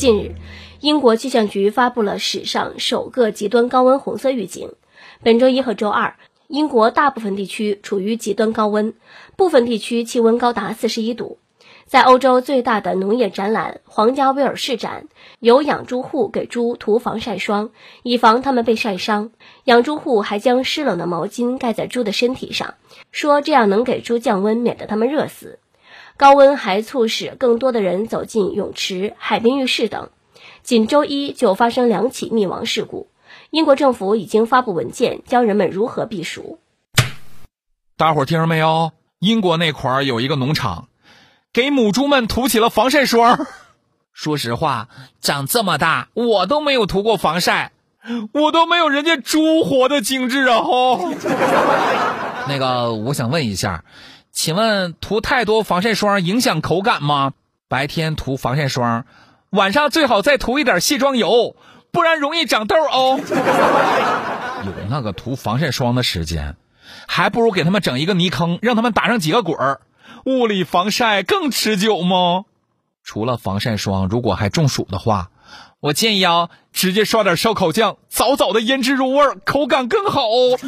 近日，英国气象局发布了史上首个极端高温红色预警。本周一和周二，英国大部分地区处于极端高温，部分地区气温高达四十一度。在欧洲最大的农业展览——皇家威尔士展，有养猪户给猪涂防晒霜，以防它们被晒伤。养猪户还将湿冷的毛巾盖在猪的身体上，说这样能给猪降温，免得它们热死。高温还促使更多的人走进泳池、海滨浴室等。仅周一就发生两起溺亡事故。英国政府已经发布文件，教人们如何避暑。大伙儿听着没有？英国那块儿有一个农场。给母猪们涂起了防晒霜。说实话，长这么大我都没有涂过防晒，我都没有人家猪活的精致啊！吼。那个，我想问一下，请问涂太多防晒霜影响口感吗？白天涂防晒霜，晚上最好再涂一点卸妆油，不然容易长痘哦。有那个涂防晒霜的时间，还不如给他们整一个泥坑，让他们打上几个滚儿。物理防晒更持久吗？除了防晒霜，如果还中暑的话，我建议啊，直接刷点烧烤酱，早早的腌制入味，口感更好哦。